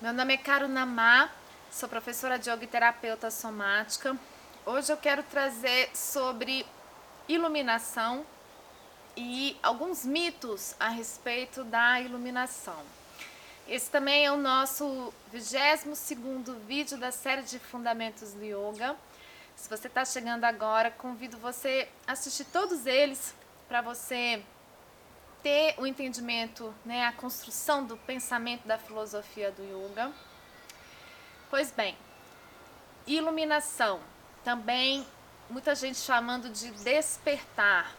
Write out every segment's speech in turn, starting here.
Meu nome é Karunamá, sou professora de yoga e terapeuta somática. Hoje eu quero trazer sobre iluminação e alguns mitos a respeito da iluminação. Esse também é o nosso 22º vídeo da série de Fundamentos do Yoga. Se você está chegando agora, convido você a assistir todos eles para você ter o entendimento, né, a construção do pensamento da filosofia do yoga. Pois bem, iluminação, também muita gente chamando de despertar.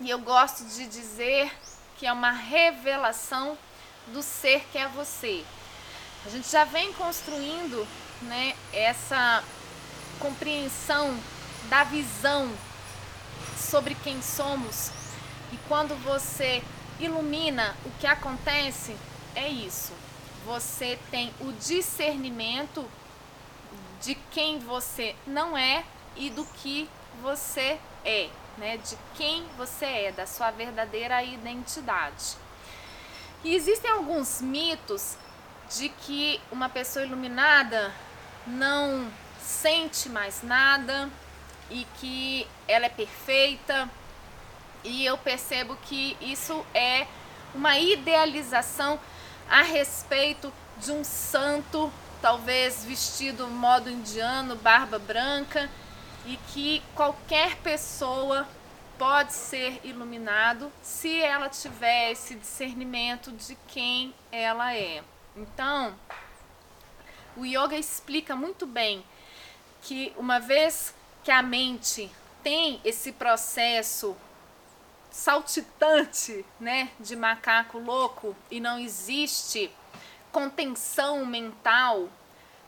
E eu gosto de dizer que é uma revelação do ser que é você. A gente já vem construindo, né, essa compreensão da visão sobre quem somos e quando você ilumina, o que acontece é isso. Você tem o discernimento de quem você não é e do que você é, né? De quem você é, da sua verdadeira identidade. E existem alguns mitos de que uma pessoa iluminada não sente mais nada e que ela é perfeita, e eu percebo que isso é uma idealização a respeito de um santo, talvez vestido modo indiano, barba branca, e que qualquer pessoa pode ser iluminado se ela tiver esse discernimento de quem ela é. Então, o yoga explica muito bem que uma vez que a mente tem esse processo saltitante, né, de macaco louco e não existe contenção mental,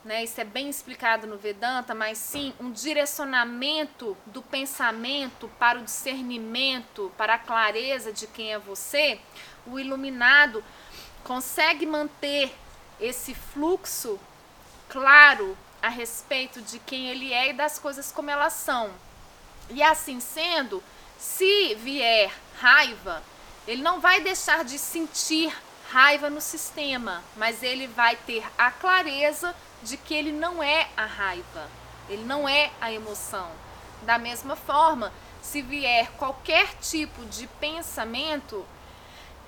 né? Isso é bem explicado no Vedanta, mas sim um direcionamento do pensamento para o discernimento, para a clareza de quem é você. O iluminado consegue manter esse fluxo claro a respeito de quem ele é e das coisas como elas são. E assim sendo, se vier raiva, ele não vai deixar de sentir raiva no sistema, mas ele vai ter a clareza de que ele não é a raiva, ele não é a emoção. Da mesma forma, se vier qualquer tipo de pensamento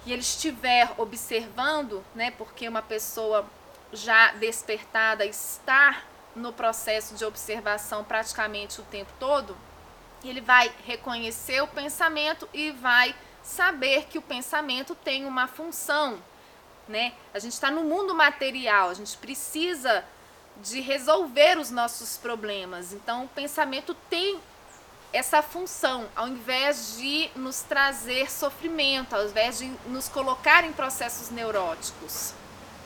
e ele estiver observando, né, porque uma pessoa já despertada está no processo de observação praticamente o tempo todo, ele vai reconhecer o pensamento e vai saber que o pensamento tem uma função, né? A gente está no mundo material, a gente precisa de resolver os nossos problemas. Então, o pensamento tem essa função, ao invés de nos trazer sofrimento, ao invés de nos colocar em processos neuróticos.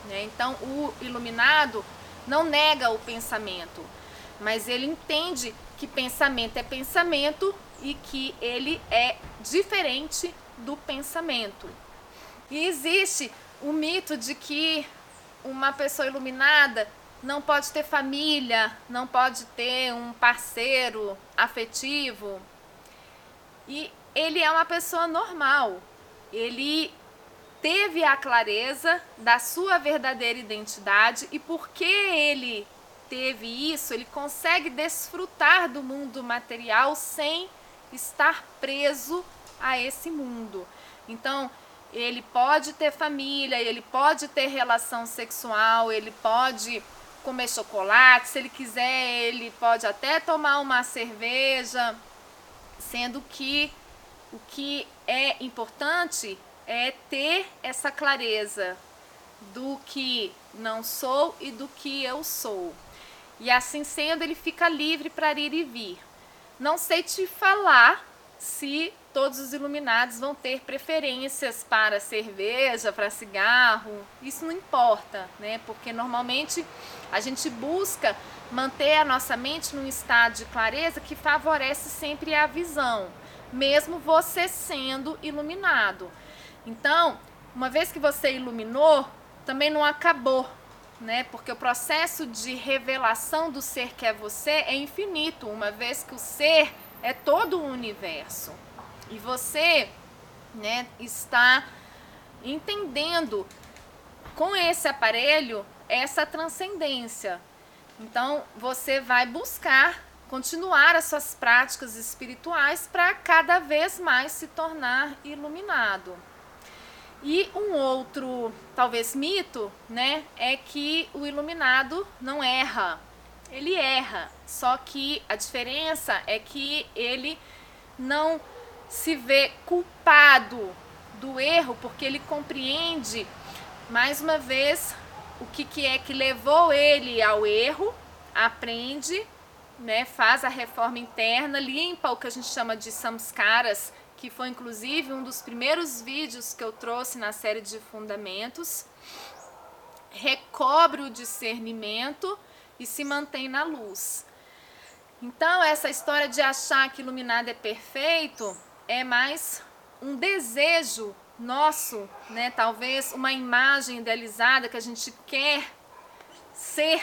Né? Então, o iluminado não nega o pensamento, mas ele entende que pensamento é pensamento e que ele é diferente do pensamento. E existe o mito de que uma pessoa iluminada não pode ter família, não pode ter um parceiro afetivo. E ele é uma pessoa normal. Ele teve a clareza da sua verdadeira identidade e porque ele teve isso, ele consegue desfrutar do mundo material sem estar preso a esse mundo. Então, ele pode ter família, ele pode ter relação sexual, ele pode comer chocolate, se ele quiser, ele pode até tomar uma cerveja, sendo que o que é importante é ter essa clareza do que não sou e do que eu sou. E assim sendo, ele fica livre para ir e vir. Não sei te falar se todos os iluminados vão ter preferências para cerveja, para cigarro. Isso não importa, né? Porque normalmente a gente busca manter a nossa mente num estado de clareza que favorece sempre a visão, mesmo você sendo iluminado. Então, uma vez que você iluminou, também não acabou né? Porque o processo de revelação do ser que é você é infinito, uma vez que o ser é todo o universo. E você, né, está entendendo com esse aparelho essa transcendência. Então, você vai buscar continuar as suas práticas espirituais para cada vez mais se tornar iluminado. E um outro, talvez mito, né, é que o iluminado não erra. Ele erra, só que a diferença é que ele não se vê culpado do erro, porque ele compreende, mais uma vez, o que, que é que levou ele ao erro, aprende, né, faz a reforma interna, limpa o que a gente chama de samskaras, que foi inclusive um dos primeiros vídeos que eu trouxe na série de fundamentos, recobre o discernimento e se mantém na luz. Então, essa história de achar que iluminado é perfeito é mais um desejo nosso, né? Talvez uma imagem idealizada que a gente quer ser,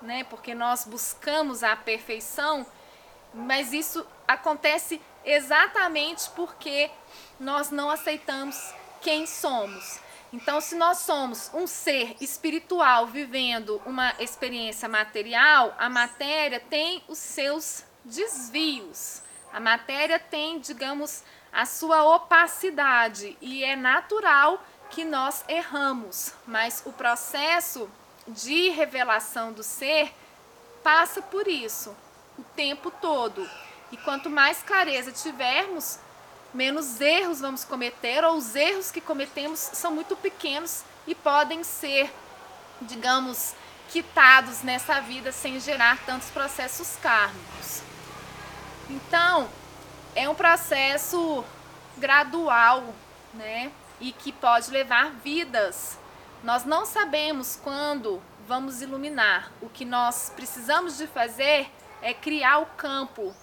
né? Porque nós buscamos a perfeição, mas isso acontece exatamente porque nós não aceitamos quem somos. Então, se nós somos um ser espiritual vivendo uma experiência material, a matéria tem os seus desvios. A matéria tem, digamos, a sua opacidade e é natural que nós erramos, mas o processo de revelação do ser passa por isso o tempo todo. E quanto mais clareza tivermos, menos erros vamos cometer, ou os erros que cometemos são muito pequenos e podem ser, digamos, quitados nessa vida sem gerar tantos processos kármicos. Então, é um processo gradual, né? E que pode levar vidas. Nós não sabemos quando vamos iluminar. O que nós precisamos de fazer é criar o campo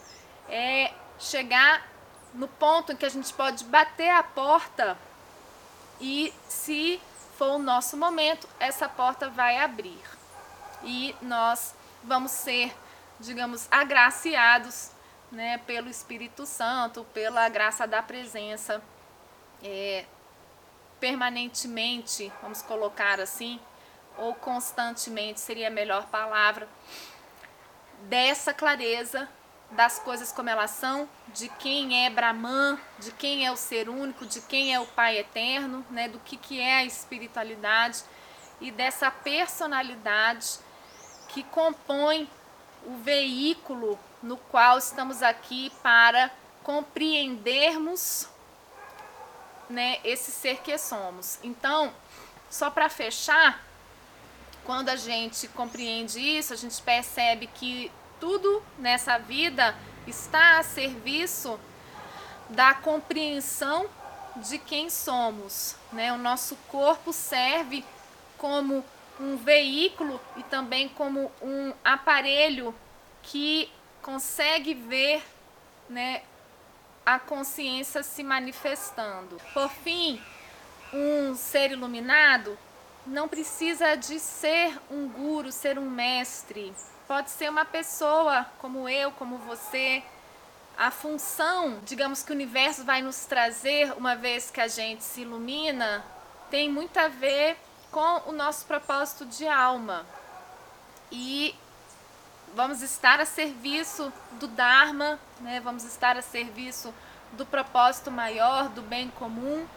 é chegar no ponto em que a gente pode bater a porta e se for o nosso momento, essa porta vai abrir. E nós vamos ser, digamos, agraciados né, pelo Espírito Santo, pela graça da presença, é, permanentemente, vamos colocar assim, ou constantemente seria a melhor palavra, dessa clareza das coisas como elas são, de quem é Brahman, de quem é o ser único, de quem é o Pai eterno, né, do que, que é a espiritualidade e dessa personalidade que compõe o veículo no qual estamos aqui para compreendermos né, esse ser que somos. Então, só para fechar, quando a gente compreende isso, a gente percebe que tudo nessa vida está a serviço da compreensão de quem somos. Né? O nosso corpo serve como um veículo e também como um aparelho que consegue ver né, a consciência se manifestando. Por fim, um ser iluminado não precisa de ser um guru, ser um mestre, pode ser uma pessoa como eu, como você. A função, digamos que o universo vai nos trazer, uma vez que a gente se ilumina, tem muito a ver com o nosso propósito de alma. E vamos estar a serviço do Dharma, né? vamos estar a serviço do propósito maior, do bem comum,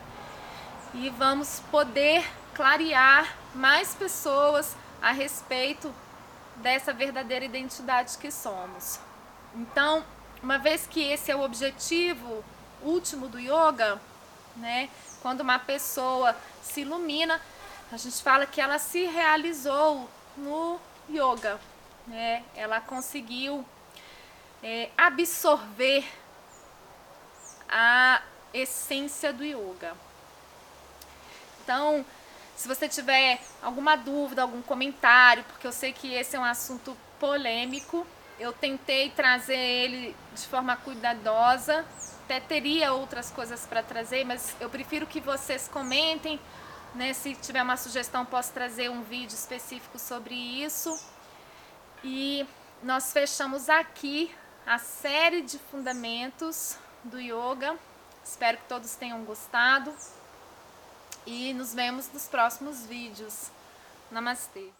e vamos poder clarear mais pessoas a respeito dessa verdadeira identidade que somos. Então, uma vez que esse é o objetivo último do yoga, né? Quando uma pessoa se ilumina, a gente fala que ela se realizou no yoga, né? Ela conseguiu é, absorver a essência do yoga. Então, se você tiver alguma dúvida, algum comentário, porque eu sei que esse é um assunto polêmico, eu tentei trazer ele de forma cuidadosa. Até teria outras coisas para trazer, mas eu prefiro que vocês comentem. Né? Se tiver uma sugestão, posso trazer um vídeo específico sobre isso. E nós fechamos aqui a série de fundamentos do yoga. Espero que todos tenham gostado e nos vemos nos próximos vídeos. Namastê!